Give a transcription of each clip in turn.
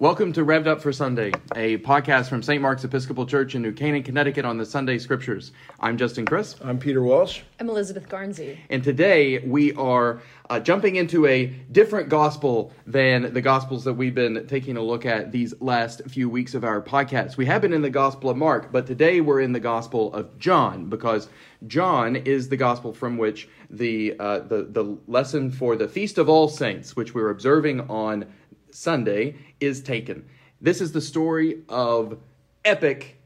Welcome to Revved Up for Sunday, a podcast from St. Mark's Episcopal Church in New Canaan, Connecticut on the Sunday Scriptures. I'm Justin Crisp. I'm Peter Walsh. I'm Elizabeth Garnsey. And today we are uh, jumping into a different gospel than the gospels that we've been taking a look at these last few weeks of our podcast. We have been in the Gospel of Mark, but today we're in the Gospel of John because John is the gospel from which the, uh, the, the lesson for the Feast of All Saints, which we're observing on Sunday is taken. This is the story of epic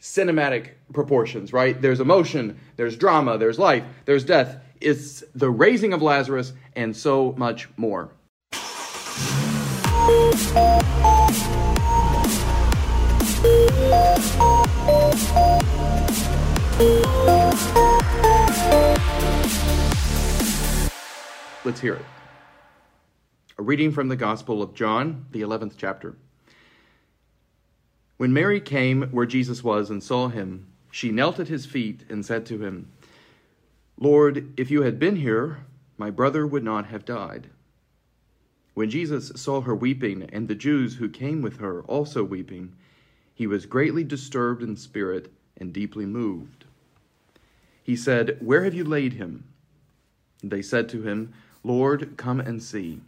cinematic proportions, right? There's emotion, there's drama, there's life, there's death. It's the raising of Lazarus and so much more. Let's hear it. A reading from the Gospel of John, the 11th chapter. When Mary came where Jesus was and saw him, she knelt at his feet and said to him, Lord, if you had been here, my brother would not have died. When Jesus saw her weeping, and the Jews who came with her also weeping, he was greatly disturbed in spirit and deeply moved. He said, Where have you laid him? They said to him, Lord, come and see.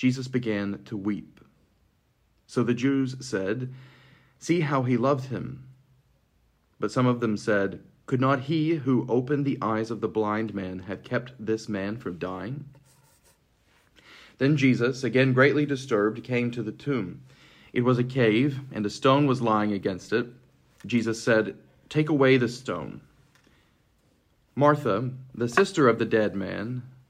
Jesus began to weep. So the Jews said, See how he loved him. But some of them said, Could not he who opened the eyes of the blind man have kept this man from dying? Then Jesus, again greatly disturbed, came to the tomb. It was a cave, and a stone was lying against it. Jesus said, Take away the stone. Martha, the sister of the dead man,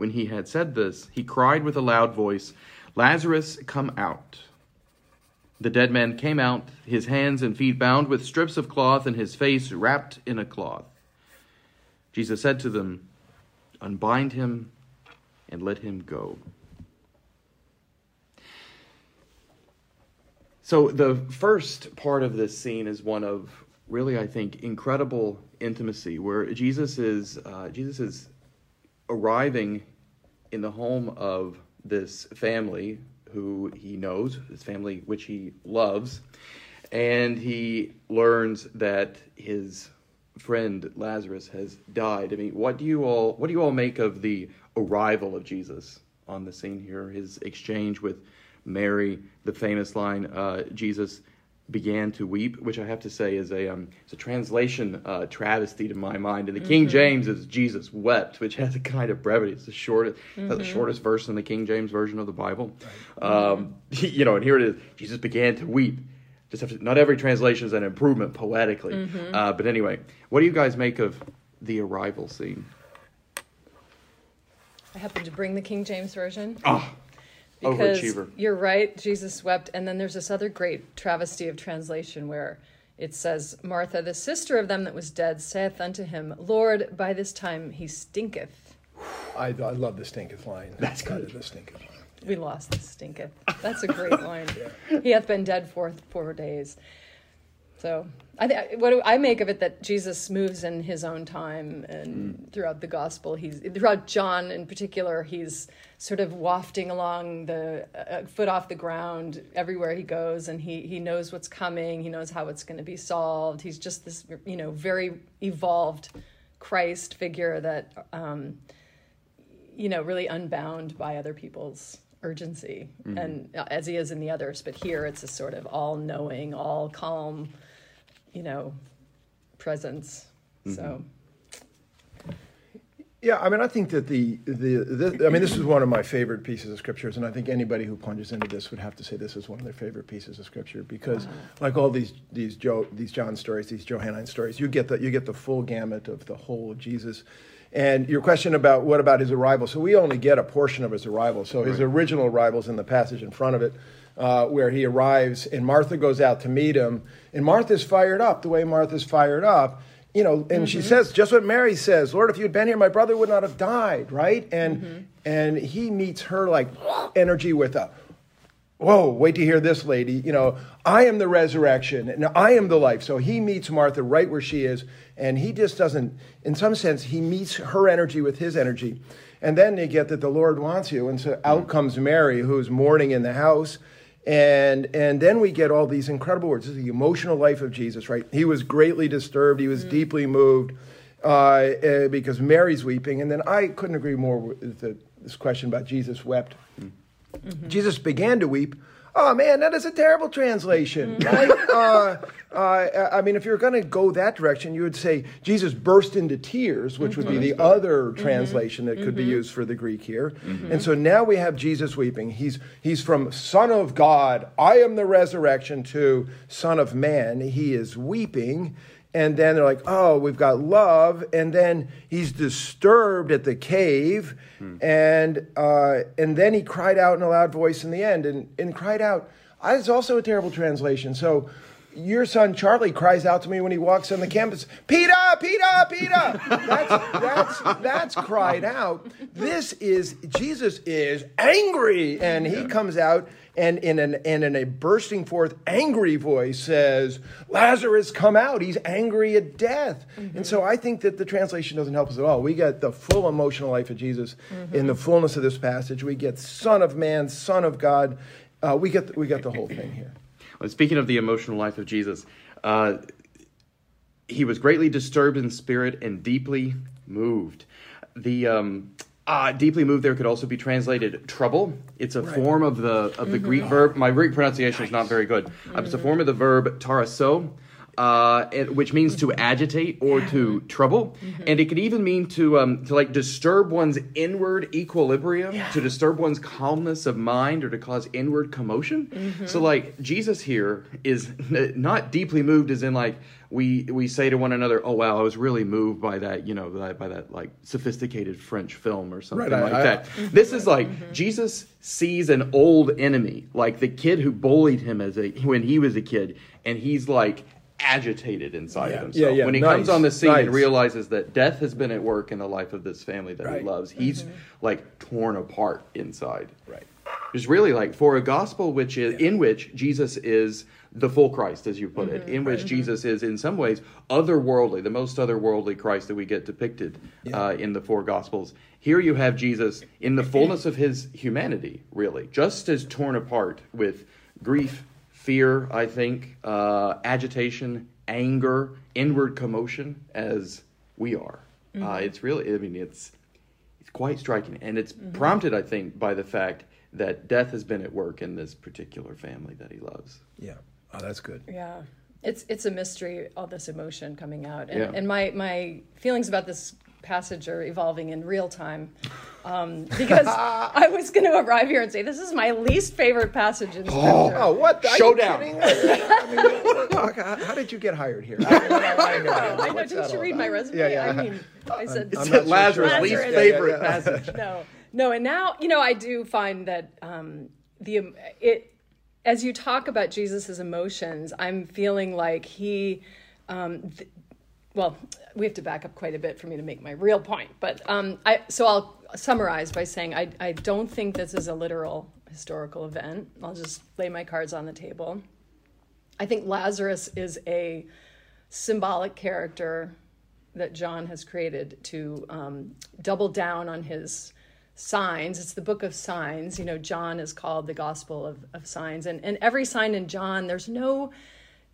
When he had said this, he cried with a loud voice, Lazarus, come out. The dead man came out, his hands and feet bound with strips of cloth, and his face wrapped in a cloth. Jesus said to them, Unbind him and let him go. So, the first part of this scene is one of really, I think, incredible intimacy, where Jesus is uh, Jesus is arriving in the home of this family who he knows, his family which he loves, and he learns that his friend Lazarus has died. I mean, what do you all what do you all make of the arrival of Jesus on the scene here? His exchange with Mary, the famous line, uh, Jesus began to weep, which I have to say is a um, it's a translation uh, travesty to my mind. And the King mm-hmm. James, is Jesus wept, which has a kind of brevity. It's the shortest mm-hmm. the shortest verse in the King James version of the Bible. Um, you know, and here it is: Jesus began to weep. Just to, not every translation is an improvement poetically, mm-hmm. uh, but anyway, what do you guys make of the arrival scene? I happen to bring the King James version. Oh, because you're right, Jesus wept. And then there's this other great travesty of translation where it says, Martha, the sister of them that was dead, saith unto him, Lord, by this time he stinketh. I, I love the stinketh line. That's kind of The stinketh line. We lost the stinketh. That's a great line. yeah. He hath been dead for four days. So I th- what I make of it that Jesus moves in his own time, and mm. throughout the gospel, he's throughout John in particular, he's sort of wafting along the uh, foot off the ground everywhere he goes, and he he knows what's coming, he knows how it's going to be solved. He's just this you know very evolved Christ figure that um, you know really unbound by other people's urgency, mm-hmm. and uh, as he is in the others, but here it's a sort of all knowing, all calm you know, presence. Mm-hmm. So. Yeah, I mean, I think that the, the, the, I mean, this is one of my favorite pieces of scriptures, and I think anybody who plunges into this would have to say this is one of their favorite pieces of scripture because, like all these these Joe these John stories, these Johannine stories, you get the you get the full gamut of the whole of Jesus. And your question about what about his arrival? So we only get a portion of his arrival. So his right. original arrival is in the passage in front of it. uh, where he arrives, and Martha goes out to meet him, and Martha's fired up the way Martha's fired up. You know, and mm-hmm. she says just what Mary says, Lord, if you'd been here, my brother would not have died, right? And mm-hmm. and he meets her like energy with a whoa, wait to hear this lady. You know, I am the resurrection and I am the life. So he meets Martha right where she is, and he just doesn't, in some sense, he meets her energy with his energy. And then they get that the Lord wants you. And so out comes Mary, who's mourning in the house. And, and then we get all these incredible words. This is the emotional life of Jesus, right? He was greatly disturbed, he was mm-hmm. deeply moved uh, uh, because Mary's weeping. And then I couldn't agree more with the, this question about Jesus wept. Mm-hmm. Jesus began to weep. Oh man, that is a terrible translation. Mm-hmm. Right? uh, uh, I mean, if you're going to go that direction, you would say Jesus burst into tears, which mm-hmm. would be the mm-hmm. other mm-hmm. translation that could be mm-hmm. used for the Greek here. And so now we have Jesus weeping. He's he's from Son of God, I am the resurrection, to Son of Man. He is weeping. And then they're like, oh, we've got love. And then he's disturbed at the cave. Hmm. And, uh, and then he cried out in a loud voice in the end. And, and cried out, it's also a terrible translation. So your son Charlie cries out to me when he walks on the campus, Peter, Peter, Peter. That's, that's, that's cried out. This is, Jesus is angry. And he comes out and in, an, and in a bursting forth angry voice says, Lazarus, come out. He's angry at death. Mm-hmm. And so I think that the translation doesn't help us at all. We get the full emotional life of Jesus mm-hmm. in the fullness of this passage. We get Son of Man, Son of God. Uh, we, get, we get the whole thing here. Speaking of the emotional life of Jesus, uh, he was greatly disturbed in spirit and deeply moved. The um, uh, deeply moved there could also be translated trouble. It's a right. form of the of the mm-hmm. Greek verb. My Greek pronunciation nice. is not very good. Mm-hmm. It's a form of the verb tarasso, uh, it, which means to agitate or to trouble, mm-hmm. and it could even mean to um, to like disturb one's inward equilibrium, yeah. to disturb one's calmness of mind, or to cause inward commotion. Mm-hmm. So, like Jesus here is not deeply moved, as in like we we say to one another, "Oh wow, I was really moved by that, you know, by, by that like sophisticated French film or something right, like I, that." I, this is like mm-hmm. Jesus sees an old enemy, like the kid who bullied him as a when he was a kid, and he's like agitated inside yeah. of himself. Yeah, yeah. When he nice. comes on the scene nice. and realizes that death has been at work in the life of this family that right. he loves, he's mm-hmm. like torn apart inside. Right. It's really like for a gospel which is in which Jesus is the full Christ, as you put mm-hmm. it, in which mm-hmm. Jesus is in some ways otherworldly, the most otherworldly Christ that we get depicted uh, in the four Gospels. Here you have Jesus in the fullness of his humanity, really, just as torn apart with grief, fear, I think, uh, agitation, anger, inward commotion as we are. Uh, mm-hmm. Uh, it's really, I mean, it's it's quite striking, and it's mm-hmm. prompted, I think, by the fact that death has been at work in this particular family that he loves. Yeah. Oh, that's good. Yeah. It's it's a mystery, all this emotion coming out. And, yeah. and my, my feelings about this passage are evolving in real time. Um, because I was going to arrive here and say, this is my least favorite passage in Scripture. Oh, oh what? Are Showdown. I mean, how did you get hired here? I, I, know. I know. Didn't you read my resume? Yeah, yeah. I mean, I said, I'm, I'm Lazarus, Lazarus, least favorite yeah, yeah, passage. No, no. And now, you know, I do find that um, the it as you talk about Jesus's emotions, I'm feeling like he, um, th- well, we have to back up quite a bit for me to make my real point. But um, I, so I'll summarize by saying I, I don't think this is a literal historical event. I'll just lay my cards on the table. I think Lazarus is a symbolic character that John has created to um, double down on his signs. It's the book of signs. You know, John is called the gospel of, of signs. And, and every sign in John, there's no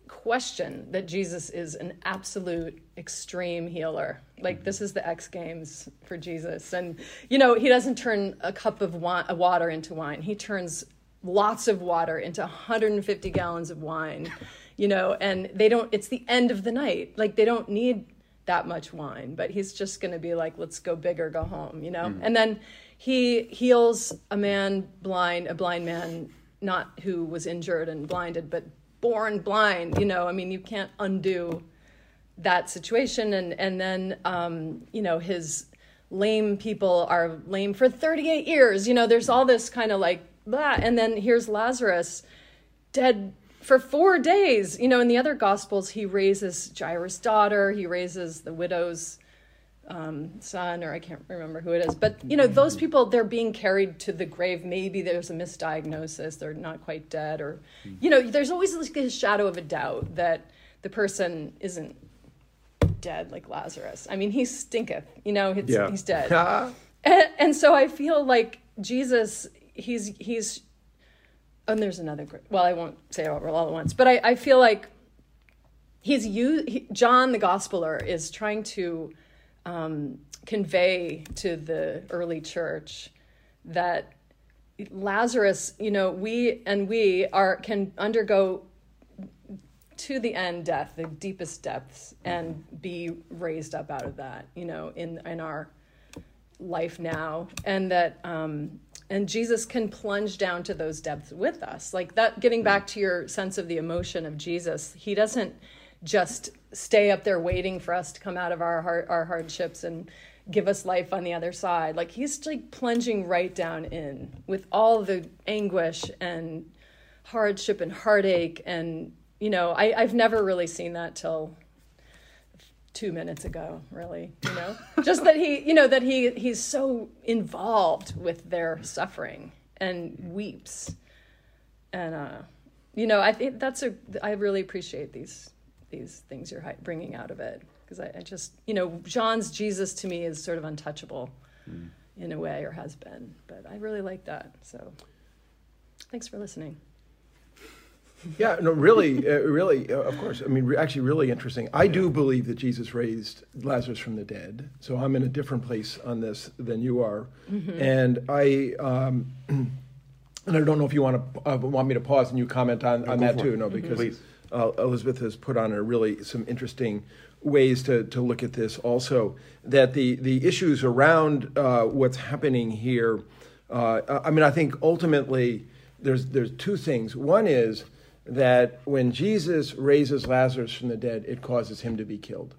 question that Jesus is an absolute extreme healer. Like this is the X Games for Jesus. And, you know, he doesn't turn a cup of water into wine, he turns lots of water into 150 gallons of wine, you know, and they don't, it's the end of the night. Like they don't need that much wine, but he's just going to be like, let's go big or go home, you know? Mm. And then he heals a man blind, a blind man, not who was injured and blinded, but born blind. You know, I mean, you can't undo that situation. And and then um, you know his lame people are lame for 38 years. You know, there's all this kind of like that. And then here's Lazarus dead for four days. You know, in the other gospels, he raises Jairus' daughter, he raises the widow's um, son, or I can't remember who it is. But, you know, those people, they're being carried to the grave. Maybe there's a misdiagnosis, they're not quite dead, or, you know, there's always like a shadow of a doubt that the person isn't dead like Lazarus. I mean, he stinketh, you know, it's, Yeah. he's dead. and, and so I feel like Jesus, he's he's, and there's another. Well, I won't say it all all at once, but I, I feel like he's you. He, John, the Gospeler, is trying to um, convey to the early church that Lazarus, you know, we and we are can undergo to the end death, the deepest depths, and be raised up out of that, you know, in in our life now, and that um, and Jesus can plunge down to those depths with us, like that. Getting back to your sense of the emotion of Jesus, he doesn't just stay up there waiting for us to come out of our hard, our hardships and give us life on the other side. Like he's like plunging right down in with all the anguish and hardship and heartache and you know I, i've never really seen that till two minutes ago really you know just that he you know that he he's so involved with their suffering and weeps and uh you know i think that's a i really appreciate these these things you're bringing out of it because I, I just you know john's jesus to me is sort of untouchable in a way or has been but i really like that so thanks for listening Yeah, no, really, uh, really, uh, of course. I mean, re- actually, really interesting. I do believe that Jesus raised Lazarus from the dead. So I'm in a different place on this than you are, and I. Um, and I don't know if you want to uh, want me to pause and you comment on, on that too. it. No, because Please. Uh, Elizabeth has put on a really some interesting ways to, to look at this. Also, that the the issues around uh, what's happening here. Uh, I mean, I think ultimately there's there's two things. One is that when Jesus raises Lazarus from the dead, it causes him to be killed.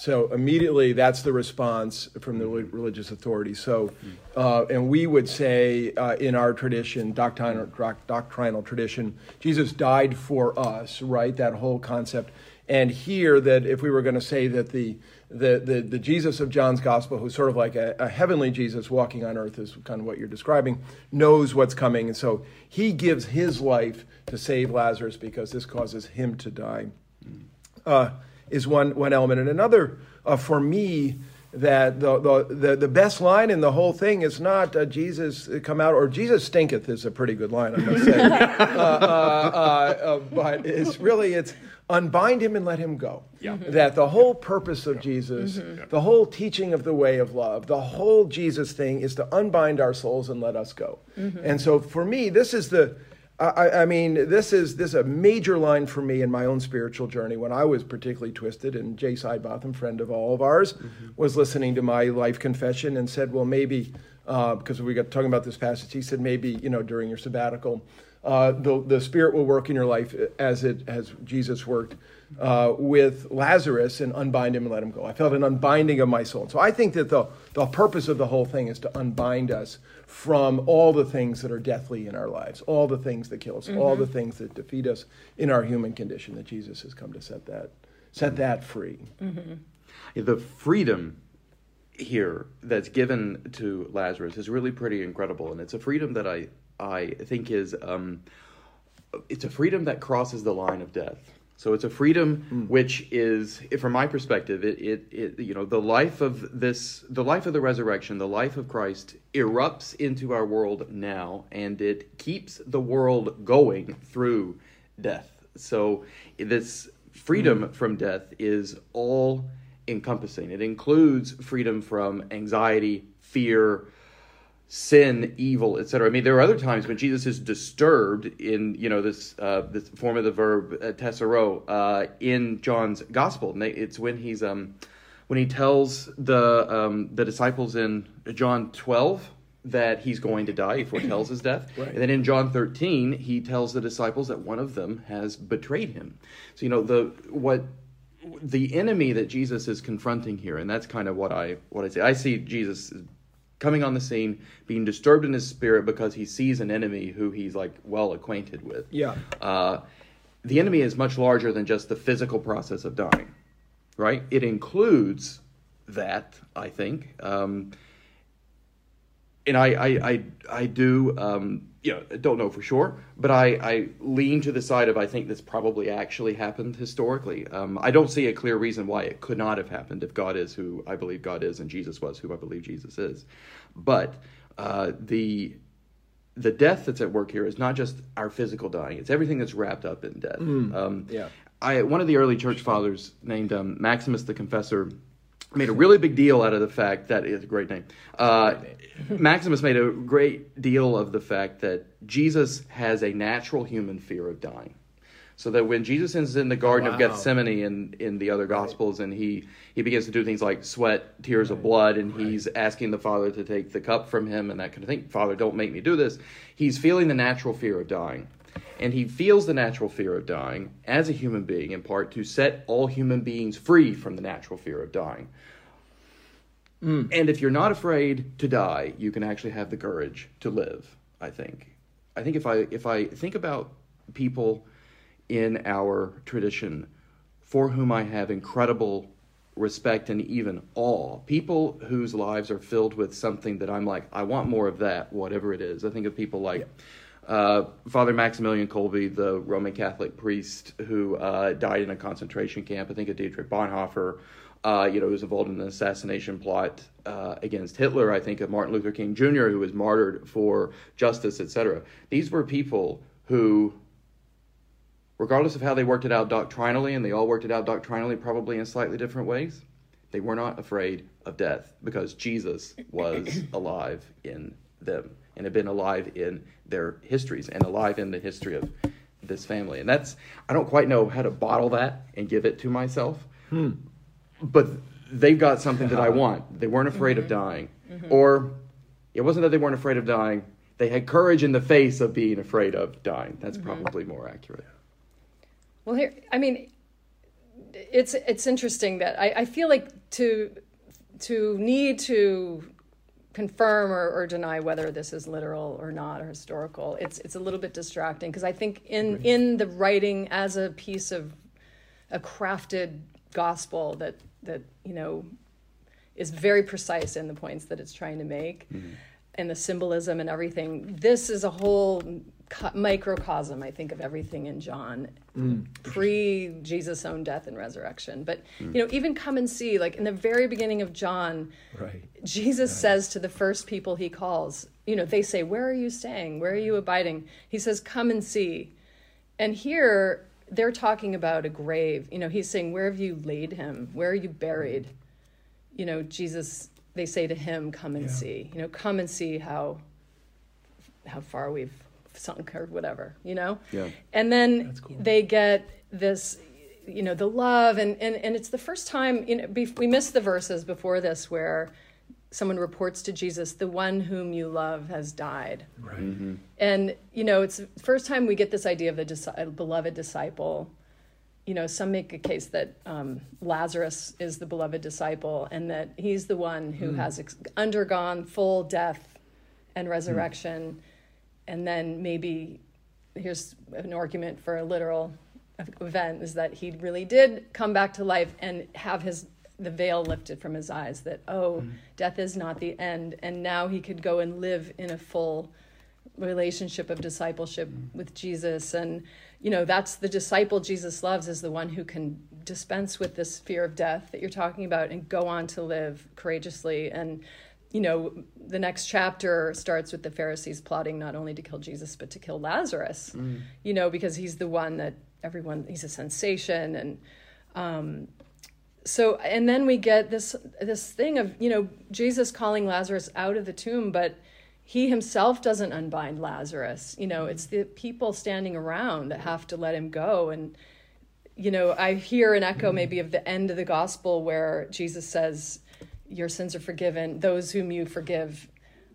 So immediately, that's the response from the religious authorities. So, uh, and we would say uh, in our tradition, doctrinal, doctrinal tradition, Jesus died for us, right? That whole concept. And here, that if we were going to say that the, the, the, the Jesus of John's gospel, who's sort of like a, a heavenly Jesus walking on earth, is kind of what you're describing, knows what's coming. And so he gives his life to save Lazarus because this causes him to die uh, is one one element, and another uh, for me that the, the the the best line in the whole thing is not uh, Jesus come out or Jesus stinketh is a pretty good line I must say, uh, uh, uh, uh, but it's really it's unbind him and let him go. Yeah. That the whole purpose of Jesus, the whole teaching of the way of love, the whole Jesus thing is to unbind our souls and let us go. And so for me, this is the I, I mean, this is this is a major line for me in my own spiritual journey when I was particularly twisted. And Jay Sidebotham, friend of all of ours, was listening to my life confession and said, "Well, maybe uh, because we got talking about this passage, he said maybe you know during your sabbatical, uh, the the Spirit will work in your life as it as Jesus worked." Uh, with Lazarus and unbind him and let him go. I felt an unbinding of my soul. So I think that the, the purpose of the whole thing is to unbind us from all the things that are deathly in our lives, all the things that kill us, all the things that defeat us in our human condition. That Jesus has come to set that set that free. the freedom here that's given to Lazarus is really pretty incredible, and it's a freedom that I I think is um, it's a freedom that crosses the line of death. So it's a freedom hmm. which is, from my perspective, it, it, it you know the life of this, the life of the resurrection, the life of Christ erupts into our world now, and it keeps the world going through death. So this freedom hmm. from death is all encompassing. It includes freedom from anxiety, fear, sin, evil, etc. I mean, there are other times when Jesus is disturbed in you know this uh, this form of the verb uh, tarasso uh, in John's gospel. And it's when he's um when he tells the um, the disciples in John twelve that he's going to die. He foretells his death, Right. and then in John thirteen he tells the disciples that one of them has betrayed him. So you know the what the enemy that Jesus is confronting here, and that's kind of what I what I say. I see Jesus coming on the scene, being disturbed in his spirit because he sees an enemy who he's like well acquainted with. Yeah. Uh, the enemy is much larger than just the physical process of dying, right? It includes that, I think. Um, and I, I, I, I do, um, you know, don't know for sure, but I, I lean to the side of I think this probably actually happened historically. Um, I don't see a clear reason why it could not have happened if God is who I believe God is and Jesus was who I believe Jesus is. But uh, the the death that's at work here is not just our physical dying; it's everything that's wrapped up in death. Um, Yeah. I one of the early church fathers named um, Maximus the Confessor made a really big deal out of the fact that is a great name. Uh, Maximus made a great deal of the fact that Jesus has a natural human fear of dying. So that when Jesus is in the Garden of Wow. Gethsemane in, in the other Gospels, and he, he begins to do things like sweat tears of blood, and he's asking the Father to take the cup from him and that kind of thing. Father, don't make me do this. He's feeling the natural fear of dying. And he feels the natural fear of dying as a human being, in part, to set all human beings free from the natural fear of dying. Hmm. And if you're not afraid to die, you can actually have the courage to live, I think. I think if I if I think about people in our tradition for whom I have incredible respect and even awe, people whose lives are filled with something that I'm like, I want more of that, whatever it is. I think of people like uh, Father Maximilian Kolbe, the Roman Catholic priest who uh, died in a concentration camp. I think of Dietrich Bonhoeffer, uh, you know, who was involved in the assassination plot uh, against Hitler. I think of Martin Luther King Jr., who was martyred for justice, etc. These were people who, regardless of how they worked it out doctrinally, and they all worked it out doctrinally, probably in slightly different ways, they were not afraid of death because Jesus was alive in them and have been alive in their histories and alive in the history of this family. And that's, I don't quite know how to bottle that and give it to myself, hmm. but they've got something that I want. They weren't afraid of mm-hmm. dying. Mm-hmm. Or it wasn't that they weren't afraid of dying, they had courage in the face of being afraid of dying. That's mm-hmm. probably more accurate. Well, here, I mean, it's it's interesting that I, I feel like to to need to confirm or, or deny whether this is literal or not or historical. It's it's a little bit distracting because I think in in the writing as a piece of a crafted gospel that that you know is very precise in the points that it's trying to make mm-hmm. and the symbolism and everything. This is a whole co- microcosm, I think, of everything in John, mm. pre Jesus' own death and resurrection. But mm. you know, even come and see, like in the very beginning of John, Right. Jesus says to the first people he calls, you know, they say, Where are you staying? Where are you mm. abiding? He says, Come and see. And here they're talking about a grave. You know, he's saying, Where have you laid him? Where are you buried? You know, Jesus, they say to him, Come and Yeah. see. You know, come and see how how far we've sunk or whatever, you know? Yeah. And then cool. they get this, you know, the love, and, and, and it's the first time, you know, bef- we missed the verses before this where someone reports to Jesus, the one whom you love has died. Right. Mm-hmm. And, you know, it's the first time we get this idea of the dis- a beloved disciple. You know, some make a case that um, Lazarus is the beloved disciple and that he's the one who mm. has ex- undergone full death and resurrection. Mm. And then maybe here's an argument for a literal event is that he really did come back to life and have his the veil lifted from his eyes that oh mm-hmm. death is not the end. And now he could go and live in a full relationship of discipleship mm-hmm. with Jesus. And you know that's the disciple Jesus loves is the one who can dispense with this fear of death that you're talking about and go on to live courageously. And you know the next chapter starts with the Pharisees plotting not only to kill Jesus but to kill Lazarus you know because he's the one that everyone he's a sensation. And um so and then we get this this thing of you know jesus calling lazarus out of the tomb but he himself doesn't unbind lazarus. You know it's the people standing around that have to let him go. And you know i hear an echo maybe of the end of the gospel where jesus says your sins are forgiven those whom you forgive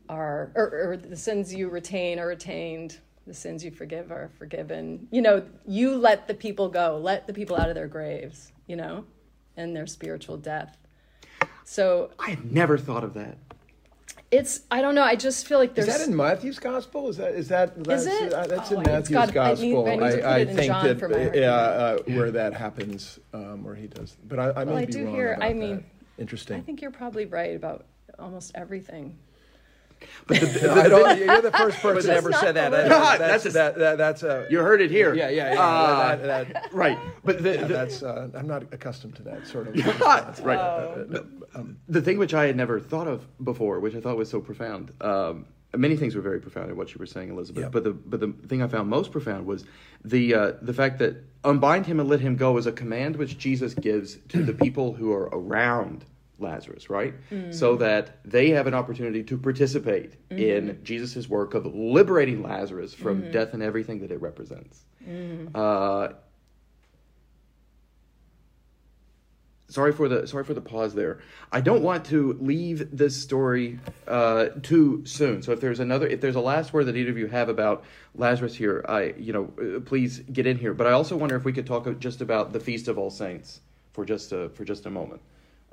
are or, or the sins you retain are retained the sins you forgive are forgiven you know you let the people go let the people out of their graves you know and their spiritual death so I had never thought of that. It's I don't know. I just feel like Is there's that in Matthew's gospel? Is that is that that's, it? uh, that's Oh, in I- Matthew's it's got- I need- gospel? I need to put I, it in think John that for my yeah, uh, where that happens, um, where he does. But I, I may Well, I be do wrong hear- about I that. mean, Interesting. I think you're probably right about almost everything. But the, I don't, you're the first person That's ever not said that. the That- word. That's, That's a- that, that, that's a you heard it here. yeah yeah yeah. Uh, that, that, right. But the, yeah, the, that's uh, I'm not accustomed to that sort of response. right. Oh. Uh, um, the thing which I had never thought of before, which I thought was so profound. Um, many things were very profound in what you were saying, Elizabeth. Yeah. But the but the thing I found most profound was the uh, the fact that unbind him and let him go is a command which Jesus gives to the people who are around Lazarus, right? So that they have an opportunity to participate in Jesus' work of liberating Lazarus from death and everything that it represents. Uh, sorry for the sorry for the pause there. I don't want to leave this story uh, too soon. So if there's another, if there's a last word that either of you have about Lazarus here, I you know uh, please get in here. But I also wonder if we could talk just about the Feast of All Saints for just a, for just a moment.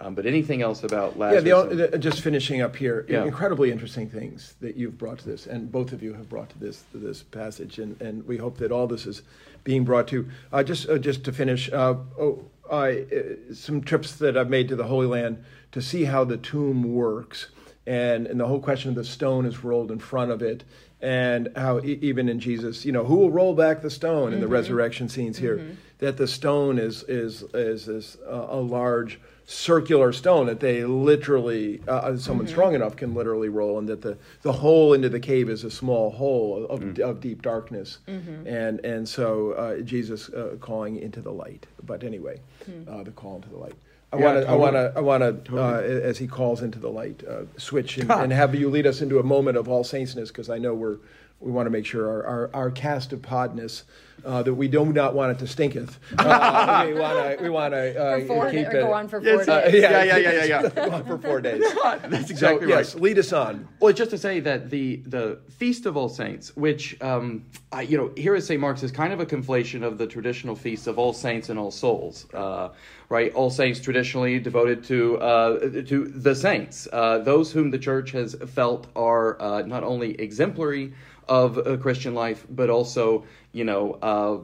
Um, but anything else about Yeah, the, the, just finishing up here, Yeah. incredibly interesting things that you've brought to this, and both of you have brought to this this passage, and, and we hope that all this is being brought to. Uh, just uh, just to finish, uh, oh, I, uh, some trips that I've made to the Holy Land to see how the tomb works, and and the whole question of the stone is rolled in front of it, and how e- even in Jesus, you know, who will roll back the stone in the resurrection scenes here, that the stone is is is, is uh, a large circular stone that they literally uh, someone strong enough can literally roll and that the, the hole into the cave is a small hole of, of deep darkness. And and so uh, jesus uh, calling into the light. But anyway uh, the call into the light. I Yeah, want to. I want to. I want to. Uh, as he calls into the light, uh, switch and, and have you lead us into a moment of all saintsness, because I know we're we want to make sure our, our, our cast of podness uh, that we do not want it to stinketh. Uh, we want to. We want to uh, For four keep or it. go on for Yes, four uh, days. yeah, yeah, yeah, yeah, yeah. go on for four days. That's exactly so, right. Yes, lead us on. Well, just to say that the the Feast of All Saints, which um, I, you know here at St. Mark's is kind of a conflation of the traditional feast of All Saints and All Souls, uh, right? All Saints traditionally devoted to uh, to the saints, uh, those whom the Church has felt are uh, not only exemplary of a Christian life, but also you know uh,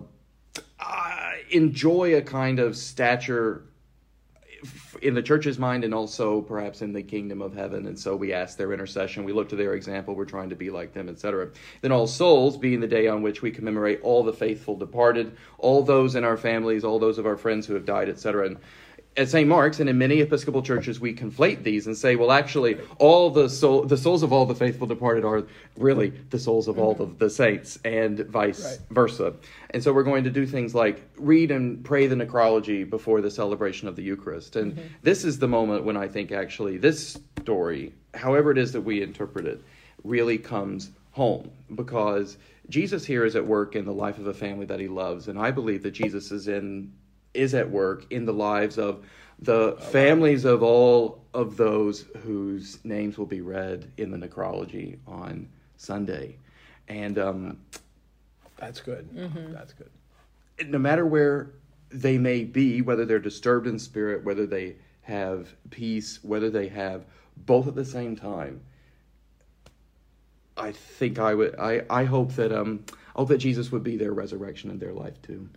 enjoy a kind of stature in the church's mind and also perhaps in the kingdom of heaven. And so we ask their intercession. We look to their example. We're trying to be like them etc then all souls being the day on which we commemorate all the faithful departed all those in our families all those of our friends who have died etc and at St. Mark's and in many Episcopal churches, we conflate these and say, well, actually, all the soul, the souls of all the faithful departed are really the souls of all of the saints, and vice Right. versa. And so we're going to do things like read and pray the necrology before the celebration of the Eucharist. And mm-hmm. this is the moment when I think actually this story, however it is that we interpret it, really comes home because Jesus here is at work in the life of a family that he loves. And I believe that Jesus is in is at work in the lives of the families of all of those whose names will be read in the necrology on Sunday. And um, That's good. Mm-hmm. That's good. no matter where they may be, whether they're disturbed in spirit, whether they have peace, whether they have both at the same time, I think I would. I, I hope that um I hope that Jesus would be their resurrection in their life too.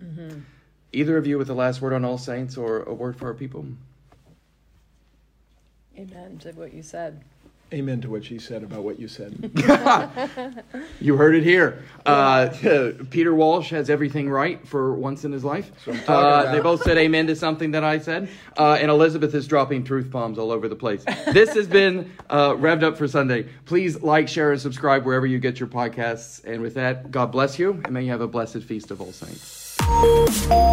Either of you with the last word on All Saints or a word for our people. Amen to what you said. Amen to what she said about what you said. You heard it here. Uh, Peter Walsh has everything right for once in his life. what I'm talking Uh, they both said amen to something that I said. Uh, and Elizabeth is dropping truth bombs all over the place. This has been uh, Revved Up for Sunday. Please like, share, and subscribe wherever you get your podcasts. And with that, God bless you, and may you have a blessed feast of All Saints. Música